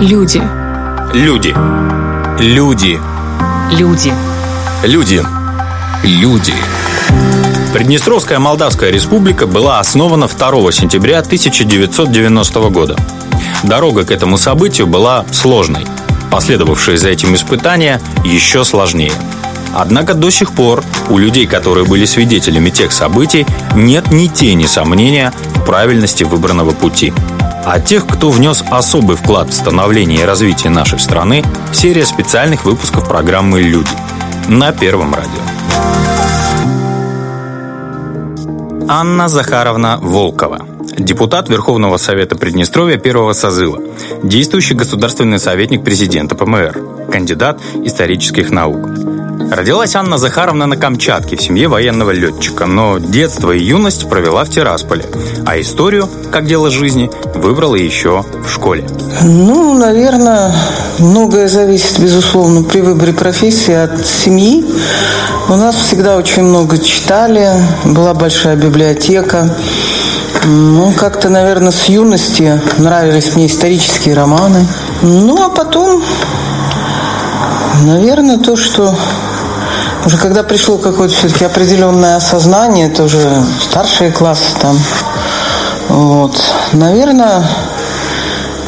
Люди. Люди. Люди. Люди. Люди. Люди. Приднестровская Молдавская республика была основана 2 сентября 1990 года. Дорога к этому событию была сложной. Последовавшие за этим испытания еще сложнее. Однако до сих пор у людей, которые были свидетелями тех событий, нет ни тени сомнения в правильности выбранного пути. А тех, кто внес особый вклад в становление и развитие нашей страны, серия специальных выпусков программы «Люди» на Первом радио. Анна Захаровна Волкова депутат Верховного Совета Приднестровья первого созыва, действующий государственный советник президента ПМР, кандидат исторических наук. Родилась Анна Захаровна на Камчатке в семье военного летчика, но детство и юность провела в Тирасполе, а историю, как дело жизни, выбрала еще в школе. Ну, наверное, многое зависит, безусловно, при выборе профессии от семьи. У нас всегда очень много читали, была большая библиотека. Ну, как-то, наверное, с юности нравились мне исторические романы. Ну, а потом, наверное, то, что уже когда пришло какое-то все-таки определенное осознание, это уже старшие классы там, вот, наверное,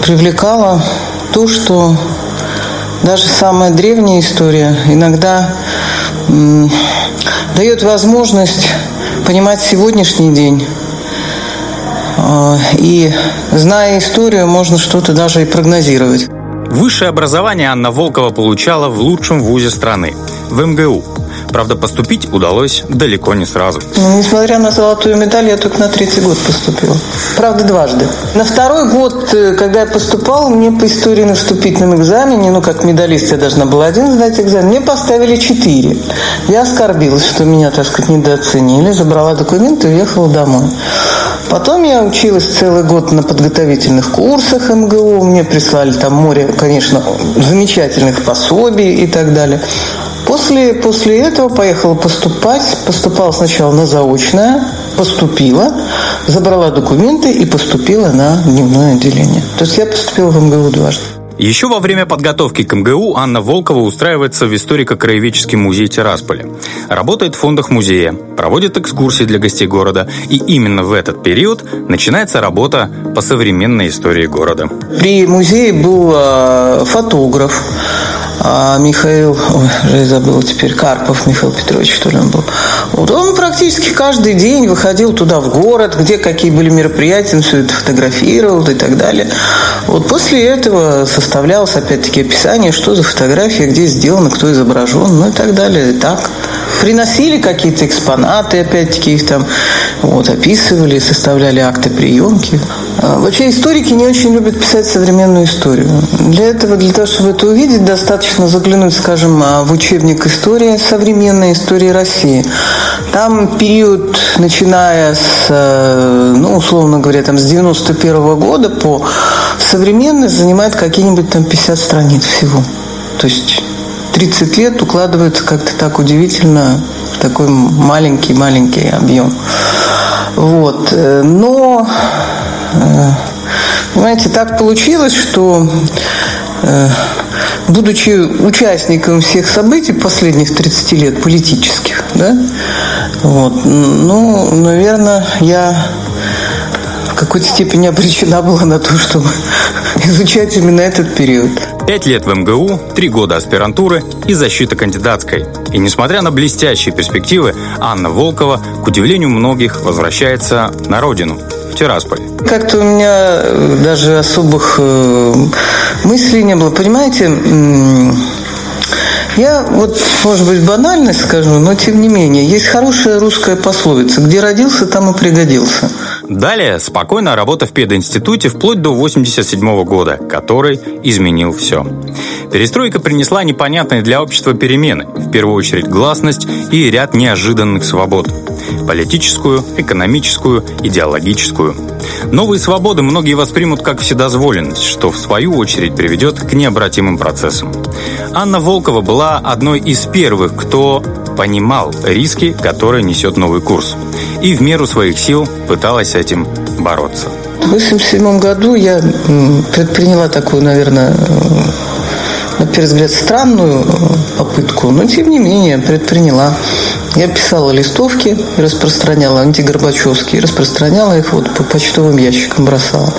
привлекало то, что даже самая древняя история иногда дает возможность понимать сегодняшний день. А, и зная историю, можно что-то даже и прогнозировать. Высшее образование Анна Волкова получала в лучшем вузе страны – в МГУ – Правда, поступить удалось далеко не сразу. Ну, несмотря на золотую медаль, я только на третий год поступила. Правда, дважды. На второй год, э, когда я поступала, мне по истории на вступительном экзамене, ну, как медалист я должна была один сдать экзамен, мне поставили четыре. Я оскорбилась, что меня, так сказать, недооценили, забрала документы и уехала домой. Потом я училась целый год на подготовительных курсах МГУ. Мне прислали там море, конечно, замечательных пособий и так далее. После, после этого поехала поступать. Поступала сначала на заочное, поступила, забрала документы и поступила на дневное отделение. То есть я поступила в МГУ дважды. Еще во время подготовки к МГУ Анна Волкова устраивается в историко-краеведческий музей Тирасполя. Работает в фондах музея, проводит экскурсии для гостей города. И именно в этот период начинается работа по современной истории города. При музее был э, фотограф, а Михаил, ой, я забыла теперь, Карпов Михаил Петрович, что ли он был. Вот он практически каждый день выходил туда в город, где какие были мероприятия, он все это фотографировал и так далее. Вот после этого составлялось опять-таки описание, что за фотография, где сделано, кто изображен, ну и так далее. И так приносили какие-то экспонаты, опять-таки их там вот, описывали, составляли акты приемки. А, вообще историки не очень любят писать современную историю. Для этого, для того, чтобы это увидеть, достаточно заглянуть, скажем, а, в учебник истории, современной истории России. Там период, начиная с, э, ну, условно говоря, там, с 91 -го года по современность занимает какие-нибудь там 50 страниц всего. То есть 30 лет укладывается как-то так удивительно такой маленький-маленький объем. Вот. Э, но, э, понимаете, так получилось, что э, будучи участником всех событий последних 30 лет политических, да, вот, ну, наверное, я в какой-то степени обречена была на то, чтобы изучать именно этот период. Пять лет в МГУ, три года аспирантуры и защита кандидатской. И несмотря на блестящие перспективы, Анна Волкова, к удивлению многих, возвращается на родину, в Тирасполь. Как-то у меня э, даже особых э, мыслей не было. Понимаете, я вот, может быть, банальность скажу, но тем не менее, есть хорошая русская пословица «Где родился, там и пригодился». Далее спокойная работа в пединституте вплоть до 87 года, который изменил все. Перестройка принесла непонятные для общества перемены, в первую очередь гласность и ряд неожиданных свобод. Политическую, экономическую, идеологическую. Новые свободы многие воспримут как вседозволенность, что в свою очередь приведет к необратимым процессам. Анна Волкова была одной из первых, кто понимал риски, которые несет новый курс. И в меру своих сил пыталась с этим бороться. В 1987 году я предприняла такую, наверное, на первый взгляд, странную попытку, но тем не менее предприняла. Я писала листовки, распространяла антигорбачевские, распространяла их вот по почтовым ящикам бросала.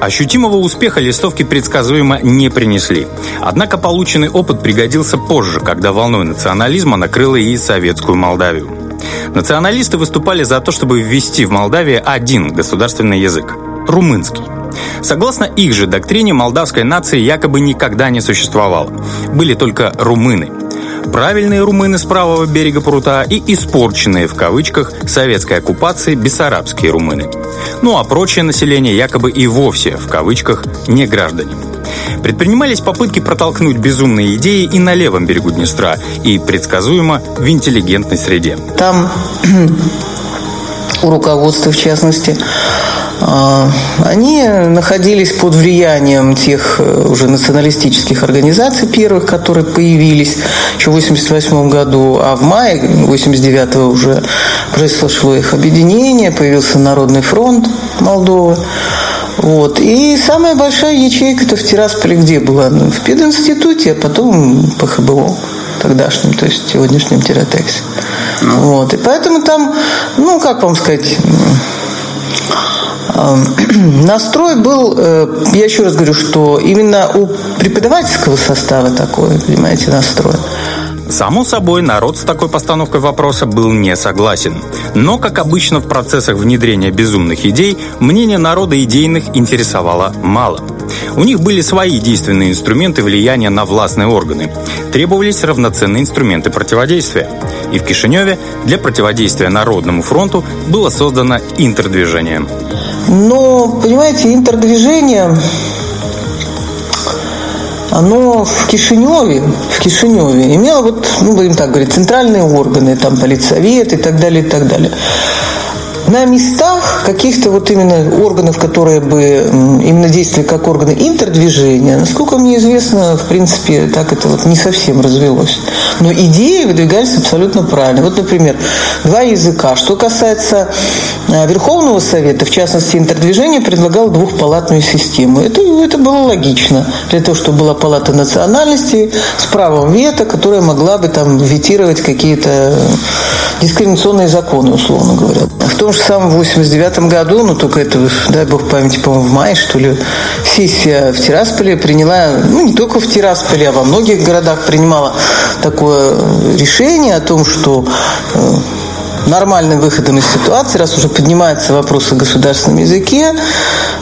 Ощутимого успеха листовки предсказуемо не принесли. Однако полученный опыт пригодился позже, когда волной национализма накрыла и советскую Молдавию. Националисты выступали за то, чтобы ввести в Молдавии один государственный язык – румынский. Согласно их же доктрине, молдавской нации якобы никогда не существовало. Были только румыны. Правильные румыны с правого берега прута и испорченные, в кавычках, советской оккупации бессарабские румыны. Ну а прочее население якобы и вовсе, в кавычках, не граждане. Предпринимались попытки протолкнуть безумные идеи и на левом берегу Днестра, и предсказуемо в интеллигентной среде. Там у руководства, в частности, а, они находились под влиянием тех э, уже националистических организаций первых, которые появились еще в 1988 году, а в мае 1989 уже произошло их объединение, появился Народный фронт Молдовы. Вот. И самая большая ячейка-то в Тирасполе где была? Ну, в пединституте, а потом по ХБО тогдашнем, то есть сегодняшнем Тиратексе. Ну. Вот. И поэтому там, ну, как вам сказать, настрой был, э, я еще раз говорю, что именно у преподавательского состава такой, понимаете, настрой. Само собой, народ с такой постановкой вопроса был не согласен. Но, как обычно в процессах внедрения безумных идей, мнение народа идейных интересовало мало. У них были свои действенные инструменты влияния на властные органы. Требовались равноценные инструменты противодействия. И в Кишиневе для противодействия Народному фронту было создано интердвижение. Но, понимаете, интердвижение оно в Кишиневе, в Кишиневе имело вот, ну, будем так говорить, центральные органы, там, политсовет и так далее, и так далее на местах каких-то вот именно органов, которые бы именно действовали как органы интердвижения, насколько мне известно, в принципе, так это вот не совсем развелось. Но идеи выдвигались абсолютно правильно. Вот, например, два языка. Что касается а, Верховного Совета, в частности, интердвижение предлагал двухпалатную систему. Это, это было логично. Для того, чтобы была палата национальности с правом вето, которая могла бы там ветировать какие-то дискриминационные законы, условно говоря. В том же самом 89 году, ну только это, дай бог памяти, по-моему, в мае, что ли, сессия в Тирасполе приняла, ну не только в Тирасполе, а во многих городах принимала такое решение о том, что э, нормальным выходом из ситуации, раз уже поднимается вопрос о государственном языке,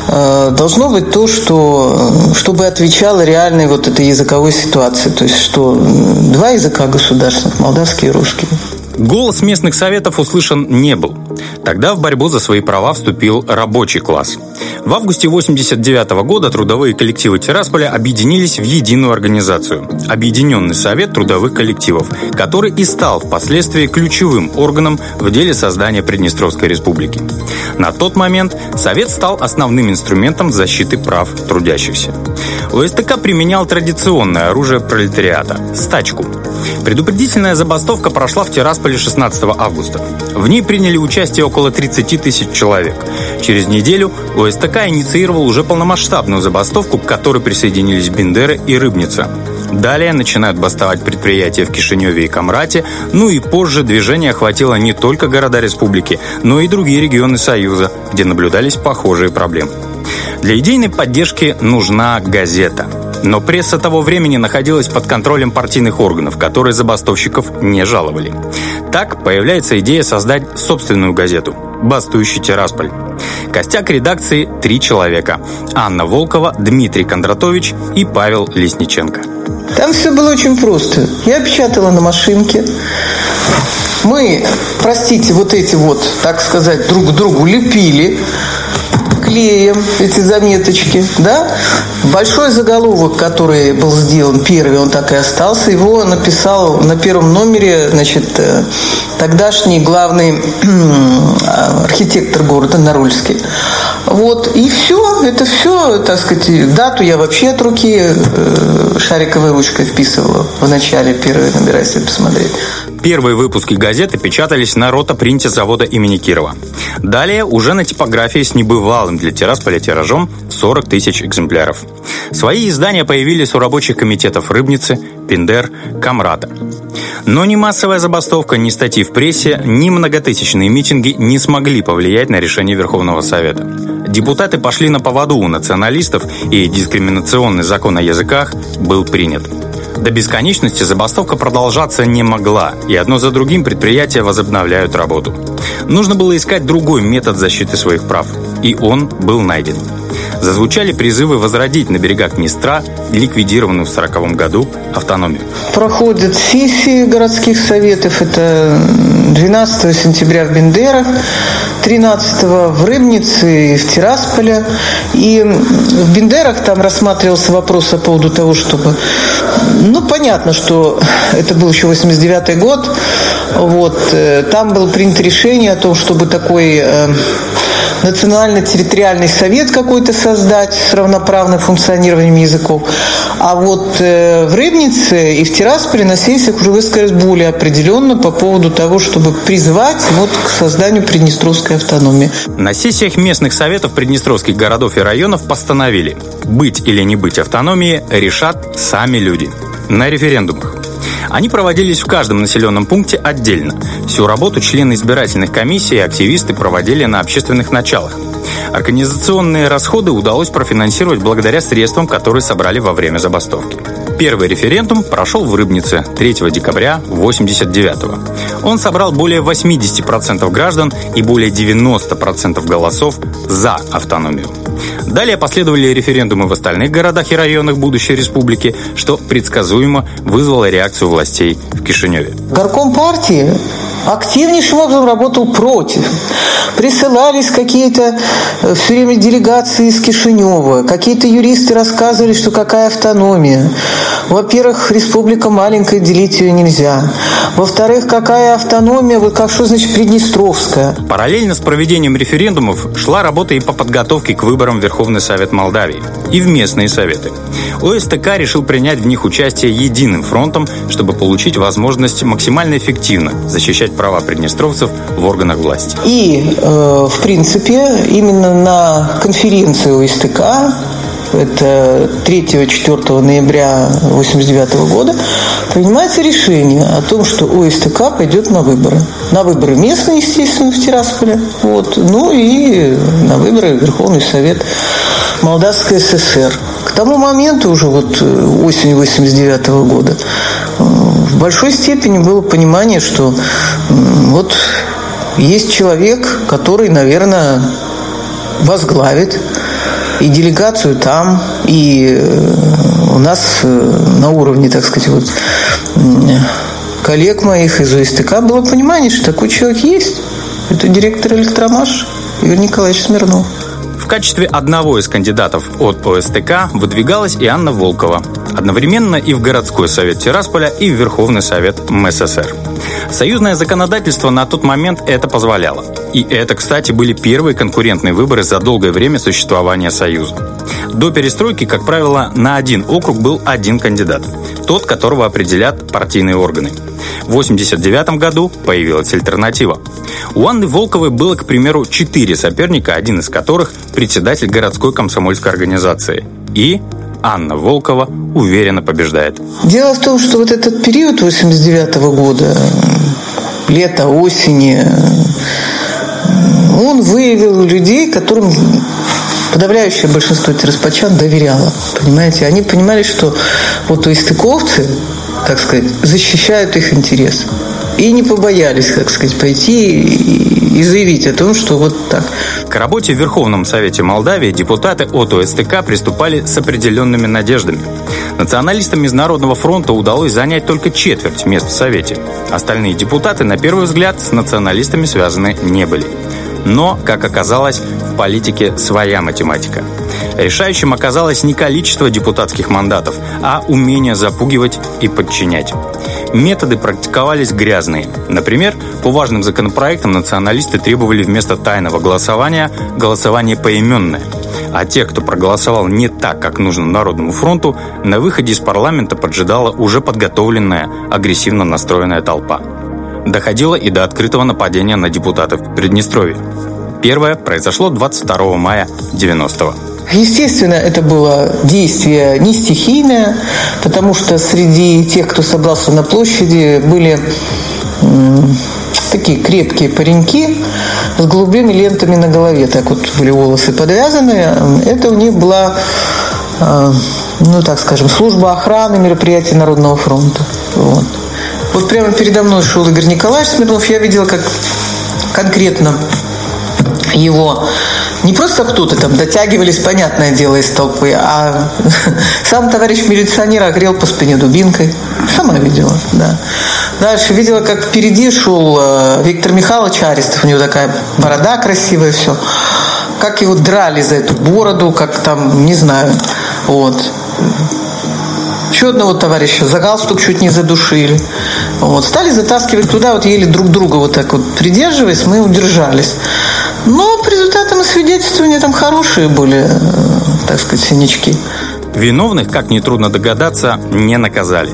э, должно быть то, что, чтобы отвечало реальной вот этой языковой ситуации. То есть, что два языка государственных, молдавский и русский. Голос местных советов услышан не был. Тогда в борьбу за свои права вступил рабочий класс. В августе 1989 года трудовые коллективы Тирасполя объединились в единую организацию – Объединенный совет трудовых коллективов, который и стал впоследствии ключевым органом в деле создания Приднестровской республики. На тот момент Совет стал основным инструментом защиты прав трудящихся. ОСТК применял традиционное оружие пролетариата – стачку – Предупредительная забастовка прошла в Тирасполе 16 августа. В ней приняли участие около 30 тысяч человек. Через неделю ОСТК инициировал уже полномасштабную забастовку, к которой присоединились Бендеры и Рыбница. Далее начинают бастовать предприятия в Кишиневе и Камрате, ну и позже движение охватило не только города республики, но и другие регионы Союза, где наблюдались похожие проблемы. Для идейной поддержки нужна газета – но пресса того времени находилась под контролем партийных органов, которые забастовщиков не жаловали. Так появляется идея создать собственную газету «Бастующий Тирасполь». Костяк редакции – три человека – Анна Волкова, Дмитрий Кондратович и Павел Лесниченко. Там все было очень просто. Я печатала на машинке. Мы, простите, вот эти вот, так сказать, друг другу лепили клеем эти заметочки, да. Большой заголовок, который был сделан первый, он так и остался, его написал на первом номере, значит, э, тогдашний главный архитектор города Нарульский. Вот, и все, это все, так сказать, дату я вообще от руки э, шариковой ручкой вписывала в начале первой если посмотреть. Первые выпуски газеты печатались на ротопринте завода имени Кирова. Далее уже на типографии с небывалым для Тирасполя тиражом 40 тысяч экземпляров. Свои издания появились у рабочих комитетов Рыбницы, Пиндер, Камрата. Но ни массовая забастовка, ни статьи в прессе, ни многотысячные митинги не смогли повлиять на решение Верховного Совета. Депутаты пошли на поводу у националистов, и дискриминационный закон о языках был принят. До бесконечности забастовка продолжаться не могла, и одно за другим предприятия возобновляют работу. Нужно было искать другой метод защиты своих прав, и он был найден. Зазвучали призывы возродить на берегах Днестра ликвидированную в 1940 году автономию. Проходят сессии городских советов. Это 12 сентября в Бендерах, 13 в Рыбнице и в Тирасполе. И в Бендерах там рассматривался вопрос по поводу того, чтобы... Ну, понятно, что это был еще 89 год. Вот. Э, там было принято решение о том, чтобы такой э, национально-территориальный совет какой-то создать с равноправным функционированием языков. А вот э, в Рыбнице и в Тирасполе на сессиях уже высказались более определенно по поводу того, чтобы призвать вот к созданию Приднестровской автономии. На сессиях местных советов приднестровских городов и районов постановили, быть или не быть автономии решат сами люди. На референдумах. Они проводились в каждом населенном пункте отдельно. Всю работу члены избирательных комиссий и активисты проводили на общественных началах. Организационные расходы удалось профинансировать благодаря средствам, которые собрали во время забастовки. Первый референдум прошел в Рыбнице 3 декабря 1989 -го. Он собрал более 80% граждан и более 90% голосов за автономию. Далее последовали референдумы в остальных городах и районах будущей республики, что предсказуемо вызвало реакцию властей в Кишиневе. Горком партии активнейшим образом работал против. Присылались какие-то э, все время делегации из Кишинева, какие-то юристы рассказывали, что какая автономия. Во-первых, республика маленькая, делить ее нельзя. Во-вторых, какая автономия, вот как что значит Приднестровская. Параллельно с проведением референдумов шла работа и по подготовке к выборам Верховный Совет Молдавии и в местные советы. ОСТК решил принять в них участие единым фронтом, чтобы получить возможность максимально эффективно защищать права приднестровцев в органах власти. И, э, в принципе, именно на конференции ОСТК это 3-4 ноября 1989 года, принимается решение о том, что ОСТК пойдет на выборы. На выборы местные, естественно, в Тирасполе, вот, ну и на выборы Верховный Совет Молдавской ССР. К тому моменту уже вот э, осень 89 года э, в большой степени было понимание, что вот есть человек, который, наверное, возглавит и делегацию там, и э, у нас на уровне, так сказать, вот коллег моих из ОСТК было понимание, что такой человек есть. Это директор электромаш Игорь Николаевич Смирнов качестве одного из кандидатов от ОСТК выдвигалась и Анна Волкова. Одновременно и в городской совет Тирасполя, и в Верховный совет МССР. Союзное законодательство на тот момент это позволяло. И это, кстати, были первые конкурентные выборы за долгое время существования Союза. До перестройки, как правило, на один округ был один кандидат. Тот, которого определят партийные органы. В 1989 году появилась альтернатива. У Анны Волковой было, к примеру, четыре соперника, один из которых – председатель городской комсомольской организации. И Анна Волкова уверенно побеждает. Дело в том, что вот этот период 89 года, лето, осени, он выявил людей, которым подавляющее большинство тираспачан доверяло. Понимаете? Они понимали, что вот истыковцы, так сказать, защищают их интерес. И не побоялись, как сказать, пойти и заявить о том, что вот так. К работе в Верховном Совете Молдавии депутаты от ОСТК приступали с определенными надеждами. Националистам из Народного фронта удалось занять только четверть мест в Совете. Остальные депутаты, на первый взгляд, с националистами связаны не были. Но, как оказалось, в политике своя математика. Решающим оказалось не количество депутатских мандатов, а умение запугивать и подчинять. Методы практиковались грязные. Например, по важным законопроектам националисты требовали вместо тайного голосования голосование поименное. А тех, кто проголосовал не так, как нужно Народному фронту, на выходе из парламента поджидала уже подготовленная, агрессивно настроенная толпа. доходило и до открытого нападения на депутатов Приднестровья. Первое произошло 22 мая 90-го. Естественно, это было действие не стихийное, потому что среди тех, кто собрался на площади, были такие крепкие пареньки с голубыми лентами на голове, так вот были волосы подвязаны. Это у них была, а, ну так скажем, служба охраны мероприятий Народного фронта. Вот. Вот прямо передо мной шел Игорь Николаевич Смирнов. Я видела, как конкретно его не просто кто-то там дотягивались, понятное дело, из толпы, а сам товарищ милиционер огрел по спине дубинкой. Сама видела, да. Дальше видела, как впереди шел э, Виктор Михайлович Арестов, у него такая борода красивая, все. Как его драли за эту бороду, как там, не знаю, вот. Еще одного товарища за галстук чуть не задушили. Вот. Стали затаскивать туда, вот еле друг друга вот так вот придерживаясь, мы удержались. Но по результатам свидетельствования там хорошие были, э, так сказать, синячки. Виновных, как нетрудно догадаться, не наказали.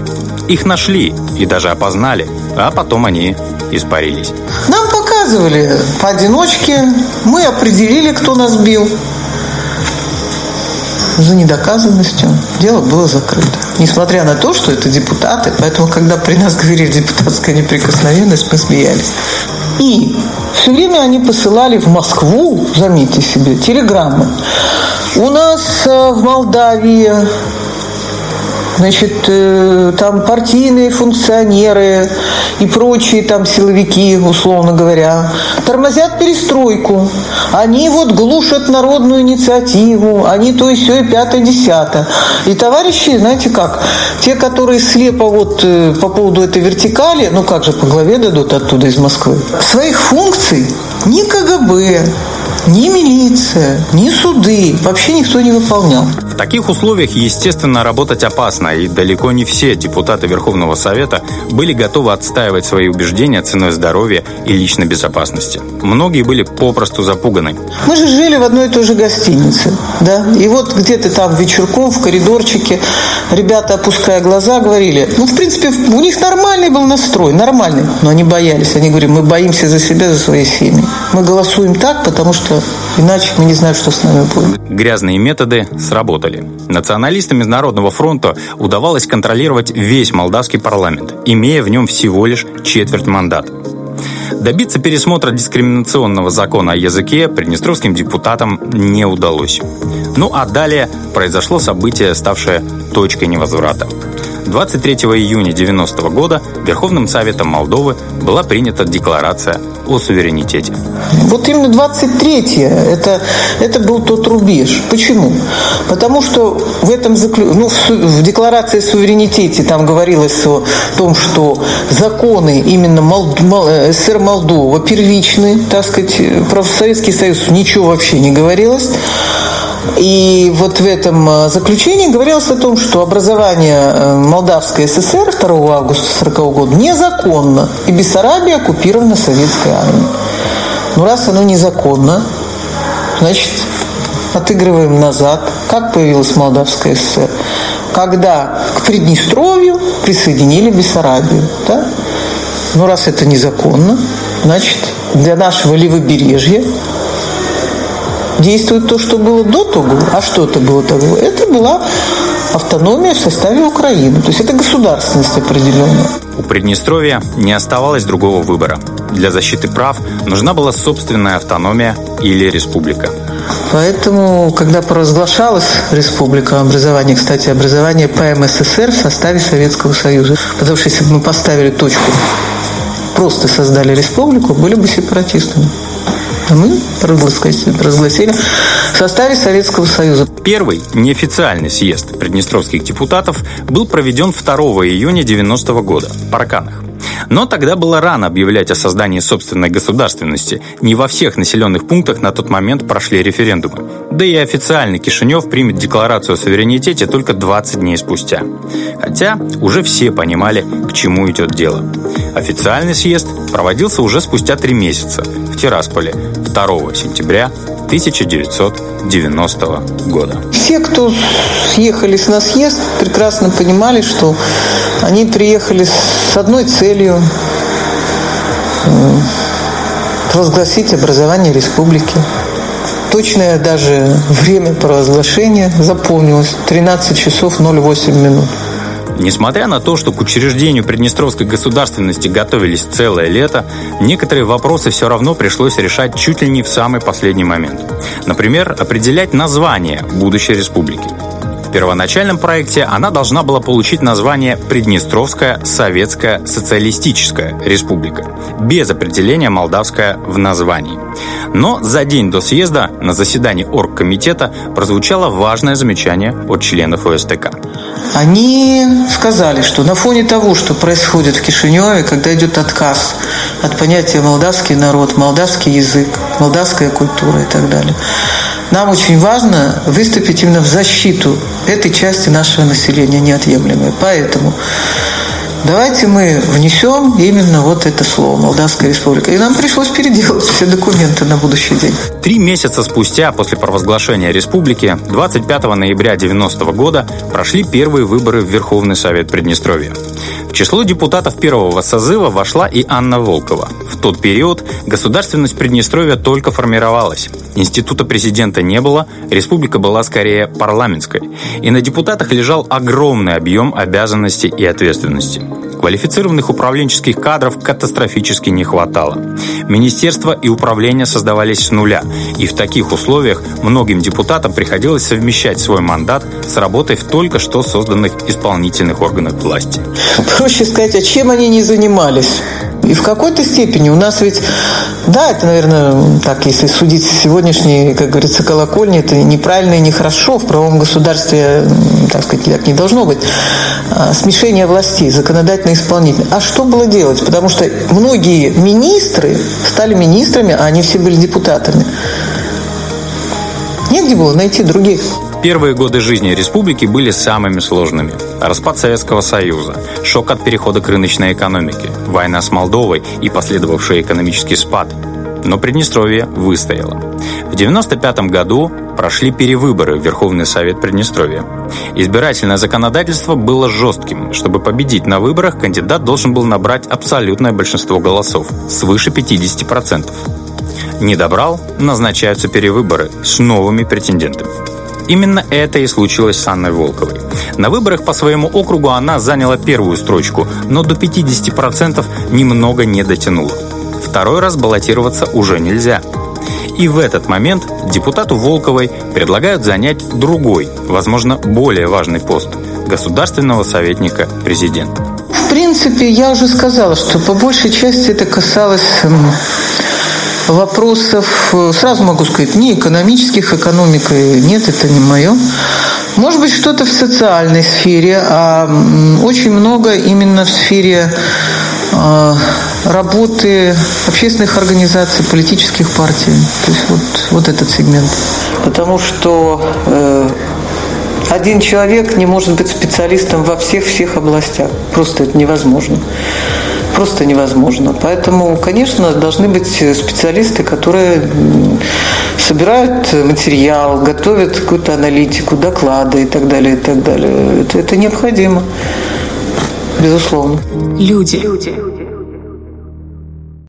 Их нашли и даже опознали, а потом они испарились. Нам показывали поодиночке, мы определили, кто нас бил. За недоказанностью дело было закрыто. Несмотря на то, что это депутаты, поэтому, когда при нас говорили депутатская неприкосновенность, мы смеялись. И все время они посылали в Москву, заметьте себе, телеграммы. У нас э, в Молдавии Значит, э, там партийные функционеры и прочие там силовики, условно говоря, тормозят перестройку. Они вот глушат народную инициативу, они то и все, и пятое, десятое. И товарищи, знаете как, те, которые слепо вот э, по поводу этой вертикали, ну как же по главе дадут оттуда из Москвы, своих функций ни КГБ, ни милиция, ни суды вообще никто не выполнял. Таких условиях, естественно, работать опасно, и далеко не все депутаты Верховного Совета были готовы отстаивать свои убеждения ценой здоровья и личной безопасности. Многие были попросту запуганы. Мы же жили в одной и той же гостинице, да, и вот где-то там вечерком в коридорчике ребята, опуская глаза, говорили, ну, в принципе, у них нормальный был настрой, нормальный, но они боялись, они говорили, мы боимся за себя, за свои семьи. Мы голосуем так, потому что иначе мы не знаем, что с нами будет. Грязные методы сработали. Националистам Международного фронта удавалось контролировать весь молдавский парламент, имея в нем всего лишь четверть мандата. Добиться пересмотра дискриминационного закона о языке приднестровским депутатам не удалось. Ну а далее произошло событие, ставшее точкой невозврата. 23 июня 90 года Верховным Советом Молдовы была принята декларация о суверенитете. Вот именно 23 это, это был тот рубеж. Почему? Потому что в этом заклю... ну, в декларации о суверенитете там говорилось о том, что законы именно Мол... СССР Молдова первичны, так сказать, про Советский Союз ничего вообще не говорилось. И вот в этом э, заключении говорилось о том, что образование э, Молдавской ССР 2 августа 1940 года незаконно, и Бессарабия оккупирована советской армией. Ну, раз оно незаконно, значит, отыгрываем назад. Как появилась Молдавская ССР? Когда к Приднестровью присоединили Бессарабию. Да? Ну, раз это незаконно, значит, для нашего левобережья действует то, что было до того. А что это было того? Это была автономия в составе Украины. То есть это государственность определенная. У Приднестровья не оставалось другого выбора. Для защиты прав нужна была собственная автономия или республика. Поэтому, когда провозглашалась республика образования, кстати, образование ПМССР в составе Советского Союза, потому что если бы мы поставили точку, просто создали республику, были бы сепаратистами. А мы разгласили в составе Советского Союза. Первый неофициальный съезд приднестровских депутатов был проведен 2 июня 90 -го года в Парканах. Но тогда было рано объявлять о создании собственной государственности. Не во всех населенных пунктах на тот момент прошли референдумы. Да и официальный Кишинев примет декларацию о суверенитете только 20 дней спустя. Хотя уже все понимали, к чему идет дело. Официальный съезд проводился уже спустя три месяца в Тирасполе 2 сентября 1990 года. Все, кто съехались на съезд, прекрасно понимали, что они приехали с одной целью провозгласить образование республики. Точное даже время провозглашения запомнилось 13 часов 08 минут. Несмотря на то, что к учреждению Приднестровской государственности готовились целое лето, некоторые вопросы все равно пришлось решать чуть ли не в самый последний момент. Например, определять название будущей республики. В первоначальном проекте она должна была получить название Приднестровская Советская Социалистическая Республика, без определения молдавская в названии. Но за день до съезда на заседании оргкомитета прозвучало важное замечание от членов ОСТК. Они сказали, что на фоне того, что происходит в Кишиневе, когда идет отказ от понятия молдавский народ, молдавский язык, молдавская культура и так далее, нам очень важно выступить именно в защиту этой части нашего населения неотъемлемой. Поэтому давайте мы внесем именно вот это слово «Молдавская республика». И нам пришлось переделать все документы на будущий день. Три месяца спустя после провозглашения республики, 25 ноября 90 года, прошли первые выборы в Верховный Совет Приднестровья. В число депутатов первого созыва вошла и Анна Волкова. В тот период государственность Приднестровья только формировалась. Института президента не было, республика была скорее парламентской. И на депутатах лежал огромный объем обязанностей и ответственности. Квалифицированных управленческих кадров катастрофически не хватало. Министерства и управления создавались с нуля, и в таких условиях многим депутатам приходилось совмещать свой мандат с работой в только что созданных исполнительных органах власти. Проще сказать, а чем они не занимались? И в какой-то степени у нас ведь, да, это, наверное, так, если судить сегодняшней, как говорится, колокольни, это неправильно и нехорошо, в правом государстве, так сказать, так не должно быть. А, смешение властей, законодательно исполнительно. А что было делать? Потому что многие министры стали министрами, а они все были депутатами. Негде было найти других. Первые годы жизни республики были самыми сложными. Распад Советского Союза, шок от перехода к рыночной экономике, война с Молдовой и последовавший экономический спад. Но Приднестровье выстояло. В 1995 году прошли перевыборы в Верховный Совет Приднестровья. Избирательное законодательство было жестким. Чтобы победить на выборах, кандидат должен был набрать абсолютное большинство голосов, свыше 50%. Не добрал – назначаются перевыборы с новыми претендентами. Именно это и случилось с Анной Волковой. На выборах по своему округу она заняла первую строчку, но до 50% немного не дотянула. Второй раз баллотироваться уже нельзя. И в этот момент депутату Волковой предлагают занять другой, возможно, более важный пост – государственного советника президента. В принципе, я уже сказала, что по большей части это касалось вопросов, э, сразу могу сказать, не экономических, экономикой нет, это не мое. Может быть, что-то в социальной сфере, а очень много именно в сфере э, работы общественных организаций, политических партий. То есть вот, вот этот сегмент. Потому что э, один человек не может быть специалистом во всех-всех областях. Просто это невозможно просто невозможно. Поэтому, конечно, должны быть специалисты, которые собирают материал, готовят какую-то аналитику, доклады и так далее, и так далее. Это, это необходимо, безусловно. Люди. Люди